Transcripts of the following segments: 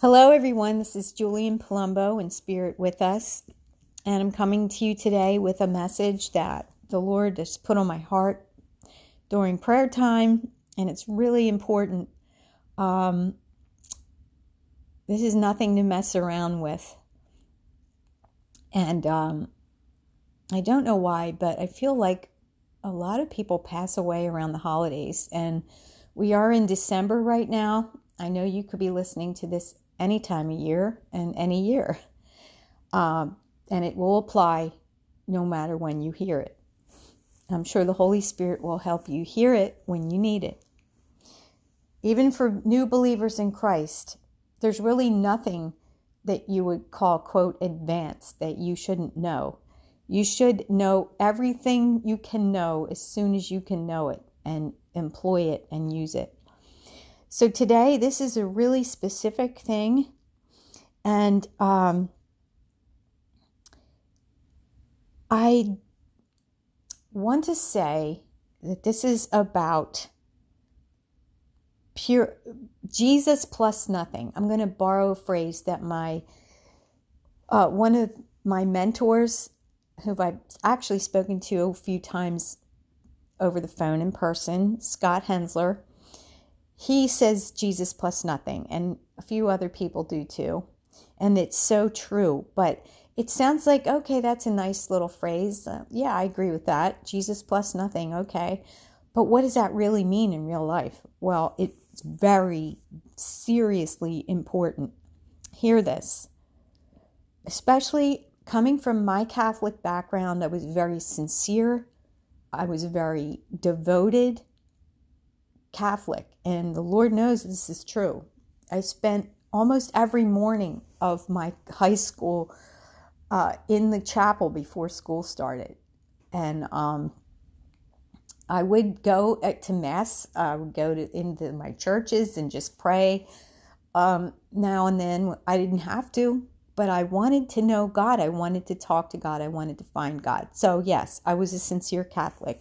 Hello, everyone. This is Julian Palumbo in Spirit with Us. And I'm coming to you today with a message that the Lord has put on my heart during prayer time. And it's really important. Um, this is nothing to mess around with. And um, I don't know why, but I feel like a lot of people pass away around the holidays. And we are in December right now. I know you could be listening to this any time of year and any year. Um, and it will apply no matter when you hear it. I'm sure the Holy Spirit will help you hear it when you need it. Even for new believers in Christ, there's really nothing that you would call, quote, advanced that you shouldn't know. You should know everything you can know as soon as you can know it and employ it and use it. So today, this is a really specific thing. And um, I want to say that this is about pure Jesus plus nothing. I'm going to borrow a phrase that my uh, one of my mentors, who I've actually spoken to a few times over the phone in person, Scott Hensler, he says Jesus plus nothing, and a few other people do too. And it's so true. But it sounds like, okay, that's a nice little phrase. Uh, yeah, I agree with that. Jesus plus nothing, okay. But what does that really mean in real life? Well, it's very seriously important. Hear this. Especially coming from my Catholic background, I was very sincere, I was very devoted Catholic, and the Lord knows this is true. I spent almost every morning of my high school uh, in the chapel before school started. And um, I would go to mass. I would go to into my churches and just pray. Um, now and then, I didn't have to, but I wanted to know God. I wanted to talk to God. I wanted to find God. So yes, I was a sincere Catholic,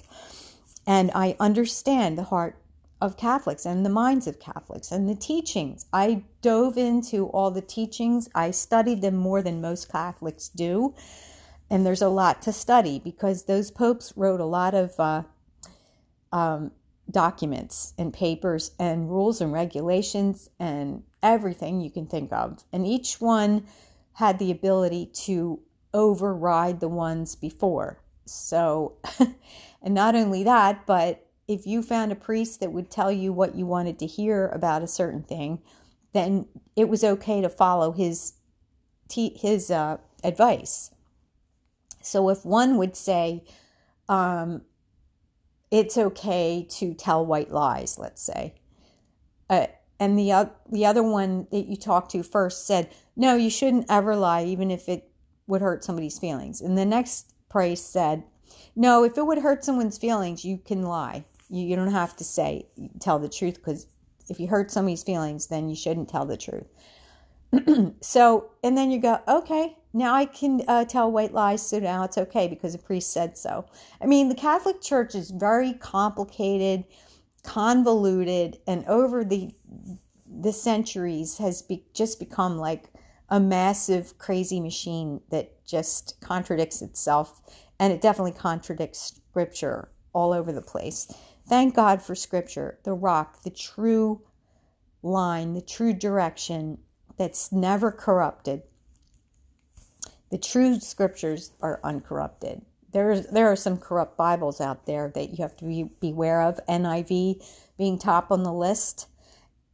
and I understand the heart of Catholics and the minds of Catholics and the teachings. I dove into all the teachings. I studied them more than most Catholics do. And there's a lot to study because those popes wrote a lot of uh, um, documents and papers and rules and regulations and everything you can think of. And each one had the ability to override the ones before. So, and not only that, but if you found a priest that would tell you what you wanted to hear about a certain thing, then it was okay to follow his his uh, advice. So if one would say, um, "It's okay to tell white lies," let's say, uh, and the uh, the other one that you talked to first said, "No, you shouldn't ever lie, even if it would hurt somebody's feelings," and the next priest said, "No, if it would hurt someone's feelings, you can lie." You, you don't have to say, tell the truth because if you hurt somebody's feelings, then you shouldn't tell the truth. so, and then you go, okay, now I can uh, tell white lies, so now it's okay because the priest said so. I mean, the Catholic Church is very complicated, convoluted, and over the the centuries has be, just become like a massive crazy machine that just contradicts itself, and it definitely contradicts Scripture all over the place. Thank God for Scripture, the rock, the true line, the true direction that's never corrupted. The true scriptures are uncorrupted. There's, there are some corrupt Bibles out there that you have to be beware of. NIV being top on the list,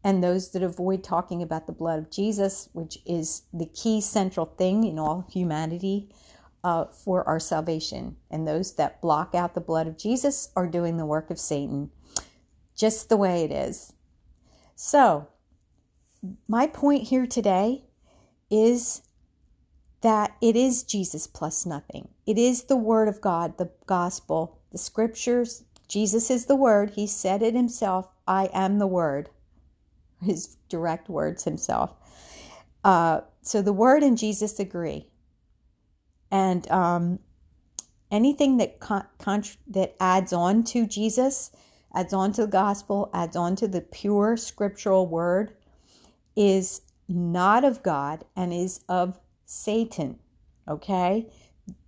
and those that avoid talking about the blood of Jesus, which is the key central thing in all humanity uh, for our salvation. And those that block out the blood of Jesus are doing the work of Satan, just the way it is. So, my point here today is that it is Jesus plus nothing. It is the Word of God, the gospel, the scriptures. Jesus is the Word. He said it himself I am the Word, his direct words himself. Uh, so the Word and Jesus agree and um, anything that con- that adds on to Jesus, adds on to the gospel, adds on to the pure scriptural word, is not of God and is of Satan. Okay?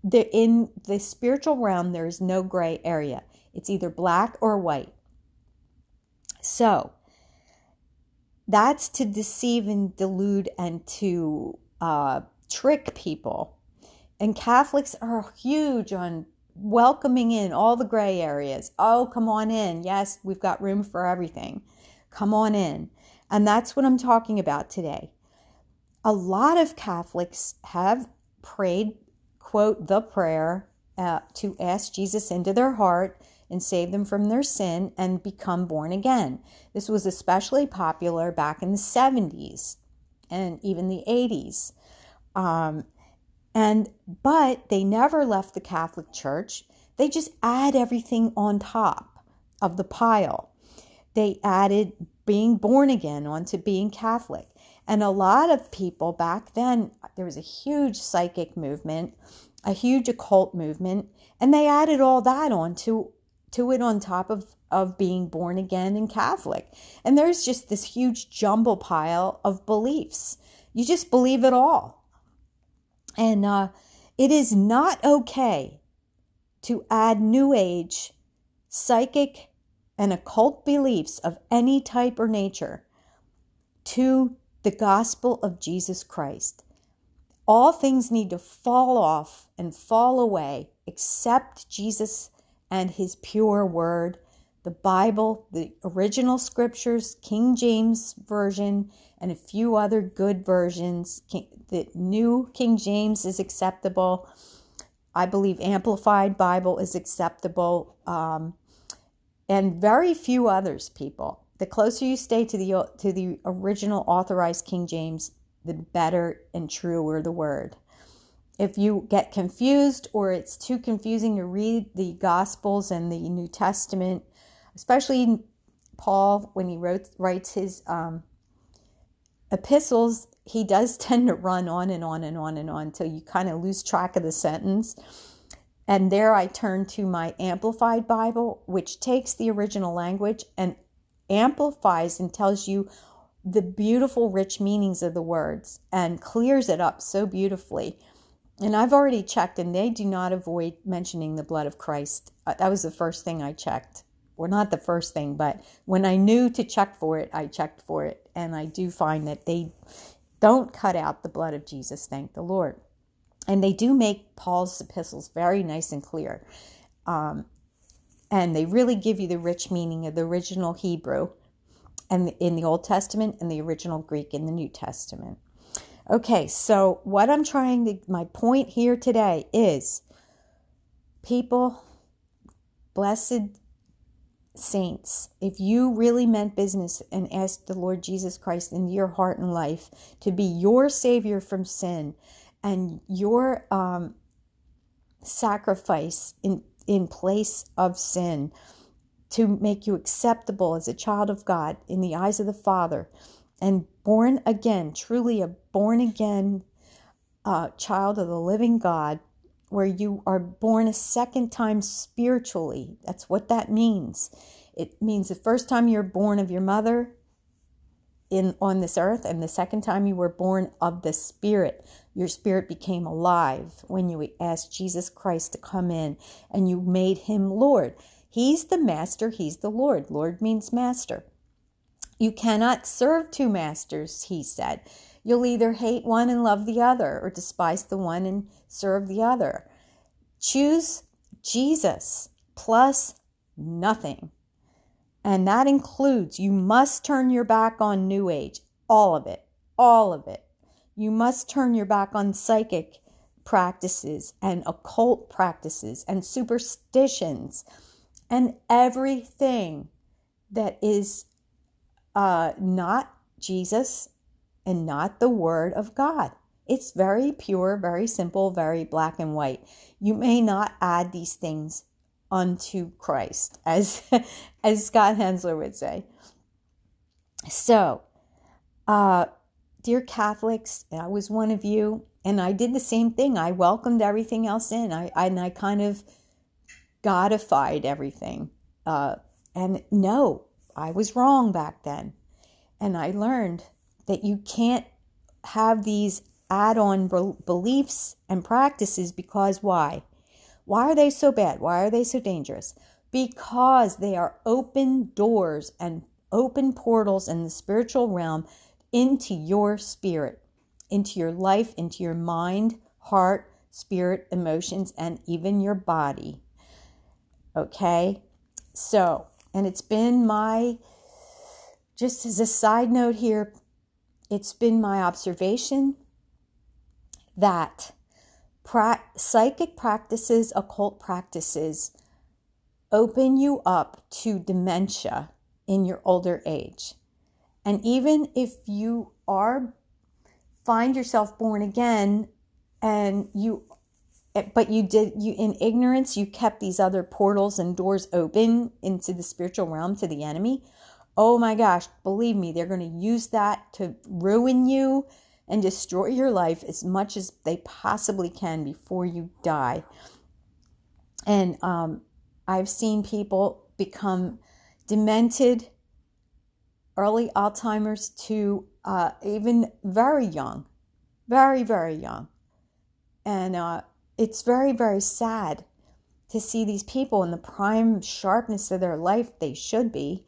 The, in the spiritual realm, there is no gray area. It's either black or white. So, that's to deceive and delude and to uh, trick people. And Catholics are huge on welcoming in all the gray areas. Oh, come on in. Yes, we've got room for everything. Come on in. And that's what I'm talking about today. A lot of Catholics have prayed, quote, the prayer uh, to ask Jesus into their heart and save them from their sin and become born again. This was especially popular back in the 70s and even the 80s. Um, and but they never left the Catholic Church. They just add everything on top of the pile. They added being born again onto being Catholic. And a lot of people back then, there was a huge psychic movement, a huge occult movement, and they added all that on to, to it on top of, of being born again and Catholic. And there's just this huge jumble pile of beliefs. You just believe it all. And uh, it is not okay to add New Age, psychic, and occult beliefs of any type or nature to the gospel of Jesus Christ. All things need to fall off and fall away except Jesus and his pure word, the Bible, the original scriptures, King James Version, and a few other good versions the New King James is acceptable. I believe Amplified Bible is acceptable, um, and very few others. People, the closer you stay to the to the original authorized King James, the better and truer the word. If you get confused or it's too confusing to read the Gospels and the New Testament, especially Paul when he wrote writes his um, epistles, he does tend to run on and on and on and on until you kind of lose track of the sentence. And there I turn to my Amplified Bible, which takes the original language and amplifies and tells you the beautiful, rich meanings of the words and clears it up so beautifully. And I've already checked, and they do not avoid mentioning the blood of Christ. Uh, that was the first thing I checked. Well, not the first thing, but when I knew to check for it, I checked for it. And I do find that they don't cut out the blood of Jesus, thank the Lord. And they do make Paul's epistles very nice and clear. Um, and they really give you the rich meaning of the original Hebrew and in the Old Testament and the original Greek in the New Testament. Okay, so what I'm trying to, my point here today is people, blessed saints, if you really meant business and asked the Lord Jesus Christ into your heart and life to be your Savior from sin and your um, sacrifice in, in place of sin to make you acceptable as a child of God in the eyes of the Father and born again, truly a born again uh, child of the living God where you are born a second time spiritually. That's what that means. It means the first time you're born of your mother in on this earth and the second time you were born of the spirit. Your spirit became alive when you asked Jesus Christ to come in and you made him Lord. He's the master, he's the Lord. Lord means master. You cannot serve two masters, he said. You'll either hate one and love the other, or despise the one and serve the other. Choose Jesus plus nothing. And that includes you must turn your back on New Age, all of it, all of it. You must turn your back on psychic practices and occult practices and superstitions and everything that is uh, not Jesus and not the Word of God. It's very pure, very simple, very black and white. You may not add these things unto Christ, as as Scott Hensler would say. So, uh, dear Catholics, I was one of you, and I did the same thing. I welcomed everything else in. I, I and I kind of godified everything. Uh, and no, I was wrong back then. And I learned that you can't have these add on beliefs and practices because why? Why are they so bad? Why are they so dangerous? Because they are open doors and open portals in the spiritual realm into your spirit, into your life, into your mind, heart, spirit, emotions, and even your body. Okay? So, and it's been my, just as a side note here, it's been my observation that pra- psychic practices, occult practices, open you up to dementia in your older age. And even if you are find yourself born again and you but you did you in ignorance you kept these other portals and doors open into the spiritual realm to the enemy oh my gosh believe me they're going to use that to ruin you and destroy your life as much as they possibly can before you die. And um, i've seen people become demented early alzheimer's to uh, even very young very very young. And uh, it's very, very sad to see these people in the prime sharpness of their life, they should be,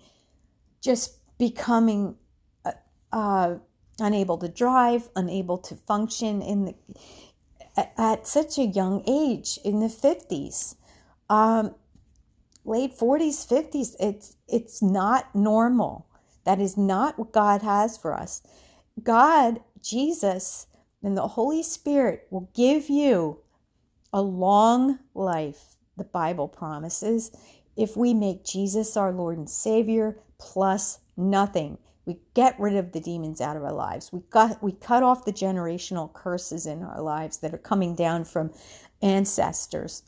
just becoming uh, uh, unable to drive, unable to function in the, at, at such a young age in the 50s. Um, late 40s, 50s, it's, it's not normal. That is not what God has for us. God, Jesus, and the Holy Spirit will give you a long life, the Bible promises, if we make Jesus our Lord and Savior plus nothing. We get rid of the demons out of our lives. We got we cut off the generational curses in our lives that are coming down from ancestors,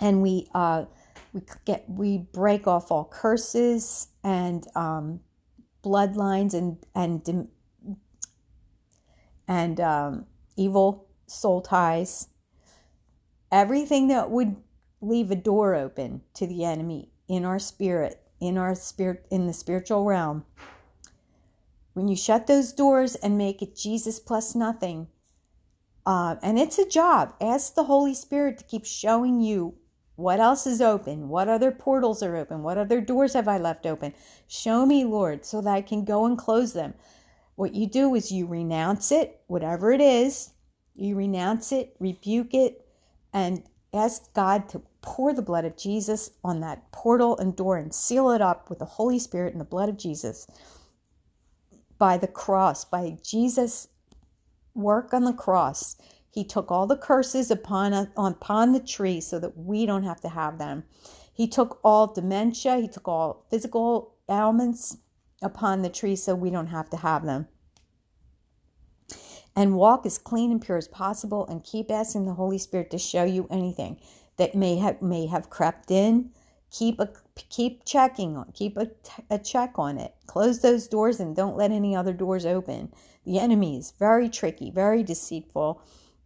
and we uh, we get we break off all curses and um, bloodlines and and and um, evil soul ties everything that would leave a door open to the enemy in our spirit, in our spirit, in the spiritual realm. When you shut those doors and make it Jesus plus nothing, uh, and it's a job. Ask the Holy Spirit to keep showing you what else is open, what other portals are open, what other doors have I left open. Show me, Lord, so that I can go and close them. What you do is you renounce it, whatever it is, you renounce it, rebuke it, and ask God to pour the blood of Jesus on that portal and door and seal it up with the Holy Spirit and the blood of Jesus by the cross, by Jesus' work on the cross. He took all the curses upon upon the tree so that we don't have to have them. He took all dementia, he took all physical ailments upon the tree so we don't have to have them and walk as clean and pure as possible and keep asking the Holy Spirit to show you anything that may have may have crept in. Keep a keep checking on keep a, a check on it. Close those doors and don't let any other doors open. The enemy is very tricky, very deceitful,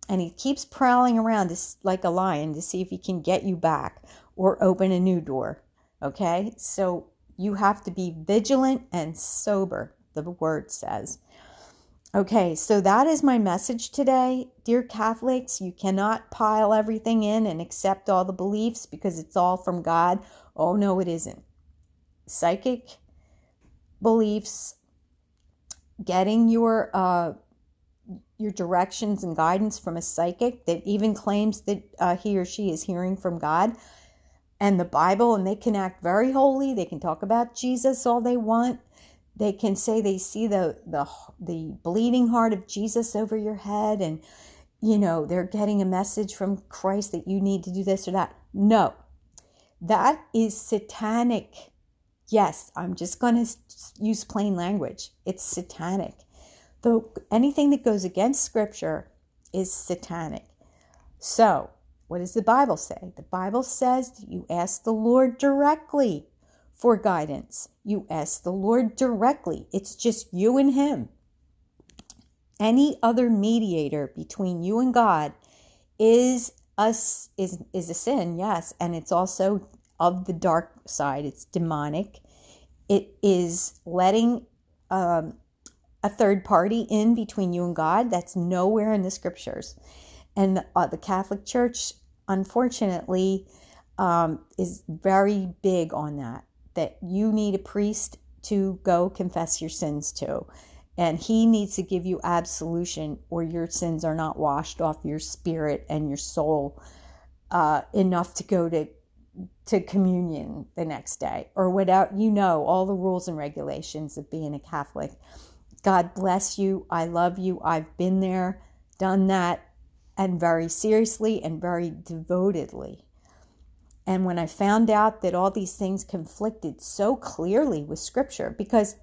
and he keeps prowling around like a lion to see if he can get you back or open a new door. Okay? So you have to be vigilant and sober, the word says. Okay, so that is my message today. Dear Catholics, you cannot pile everything in and accept all the beliefs because it's all from God. Oh, no, it isn't. Psychic beliefs, getting your uh, your directions and guidance from a psychic that even claims that uh, he or she is hearing from God and the Bible, and they can act very holy. They can talk about Jesus all they want they can say they see the the the bleeding heart of Jesus over your head and you know they're getting a message from Christ that you need to do this or that. No. That is satanic. Yes, I'm just going to use plain language. It's satanic. Though anything that goes against scripture is satanic. So, what does the Bible say? The Bible says that you ask the Lord directly for guidance. You ask the Lord directly, it's just you and Him. Any other mediator between you and God is us is is a sin, yes, and it's also of the dark side. It's demonic. It is letting um, a third party in between you and God. That's nowhere in the scriptures. And uh, the Catholic Church, unfortunately, um, is very big on that, that you need a priest to go confess your sins to. And he needs to give you absolution, or your sins are not washed off your spirit and your soul uh, enough to go to to communion the next day or without you know all the rules and regulations of being a Catholic. God bless you. I love you. I've been there, done that, and very seriously and very devotedly. And when I found out that all these things conflicted so clearly with Scripture, because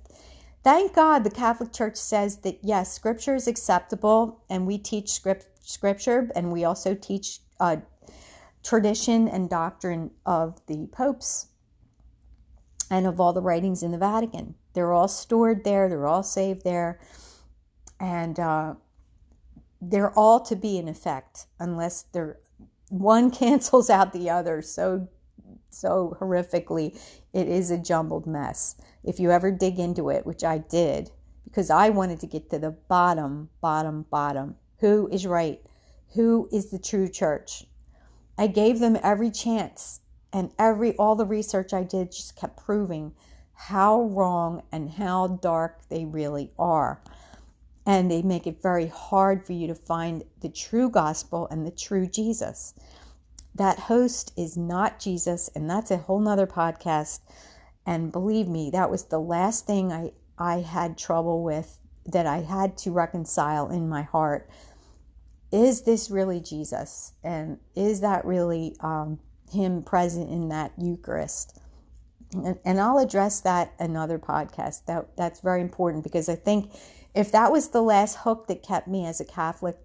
thank God the Catholic Church says that yes, Scripture is acceptable, and we teach script, Scripture, and we also teach uh, tradition and doctrine of the popes and of all the writings in the Vatican. They're all stored there, they're all saved there, and uh, they're all to be in effect unless they're one cancels out the other so so horrifically it is a jumbled mess. If you ever dig into it which i did because i wanted to get to the bottom bottom bottom. Who is right? Who is the true church? I gave them every chance and every all the research i did just kept proving how wrong and how dark they really are and they make it very hard for you to find the true gospel and the true Jesus. That host is not Jesus, and that's a whole nother podcast. And believe me, that was the last thing I, I had trouble with that I had to reconcile in my heart. Is this really Jesus? And is that really um, Him present in that Eucharist? And, and I'll address that another podcast. That that's very important because I think if that was the last hook that kept me as a Catholic,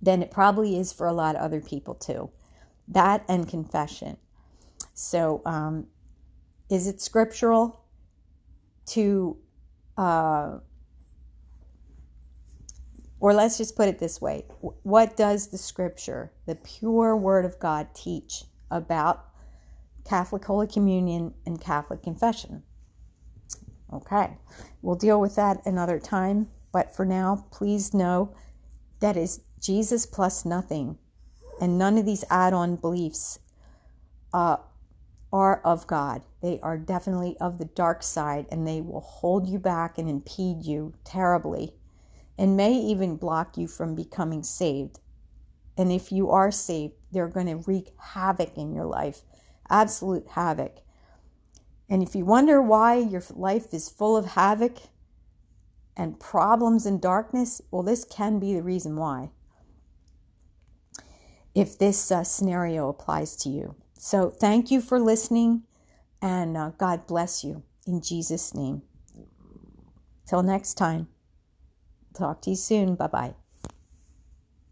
then it probably is for a lot of other people too. That and confession. So, um, is it scriptural to, uh, or let's just put it this way what does the scripture, the pure word of God, teach about Catholic Holy Communion and Catholic confession? Okay, we'll deal with that another time, but for now, please know that is Jesus plus nothing, and none of these add on beliefs uh, are of God. They are definitely of the dark side, and they will hold you back and impede you terribly, and may even block you from becoming saved. And if you are saved, they're going to wreak havoc in your life absolute havoc. And if you wonder why your life is full of havoc and problems and darkness, well, this can be the reason why. If this uh, scenario applies to you. So, thank you for listening, and uh, God bless you in Jesus' name. Till next time, talk to you soon. Bye bye.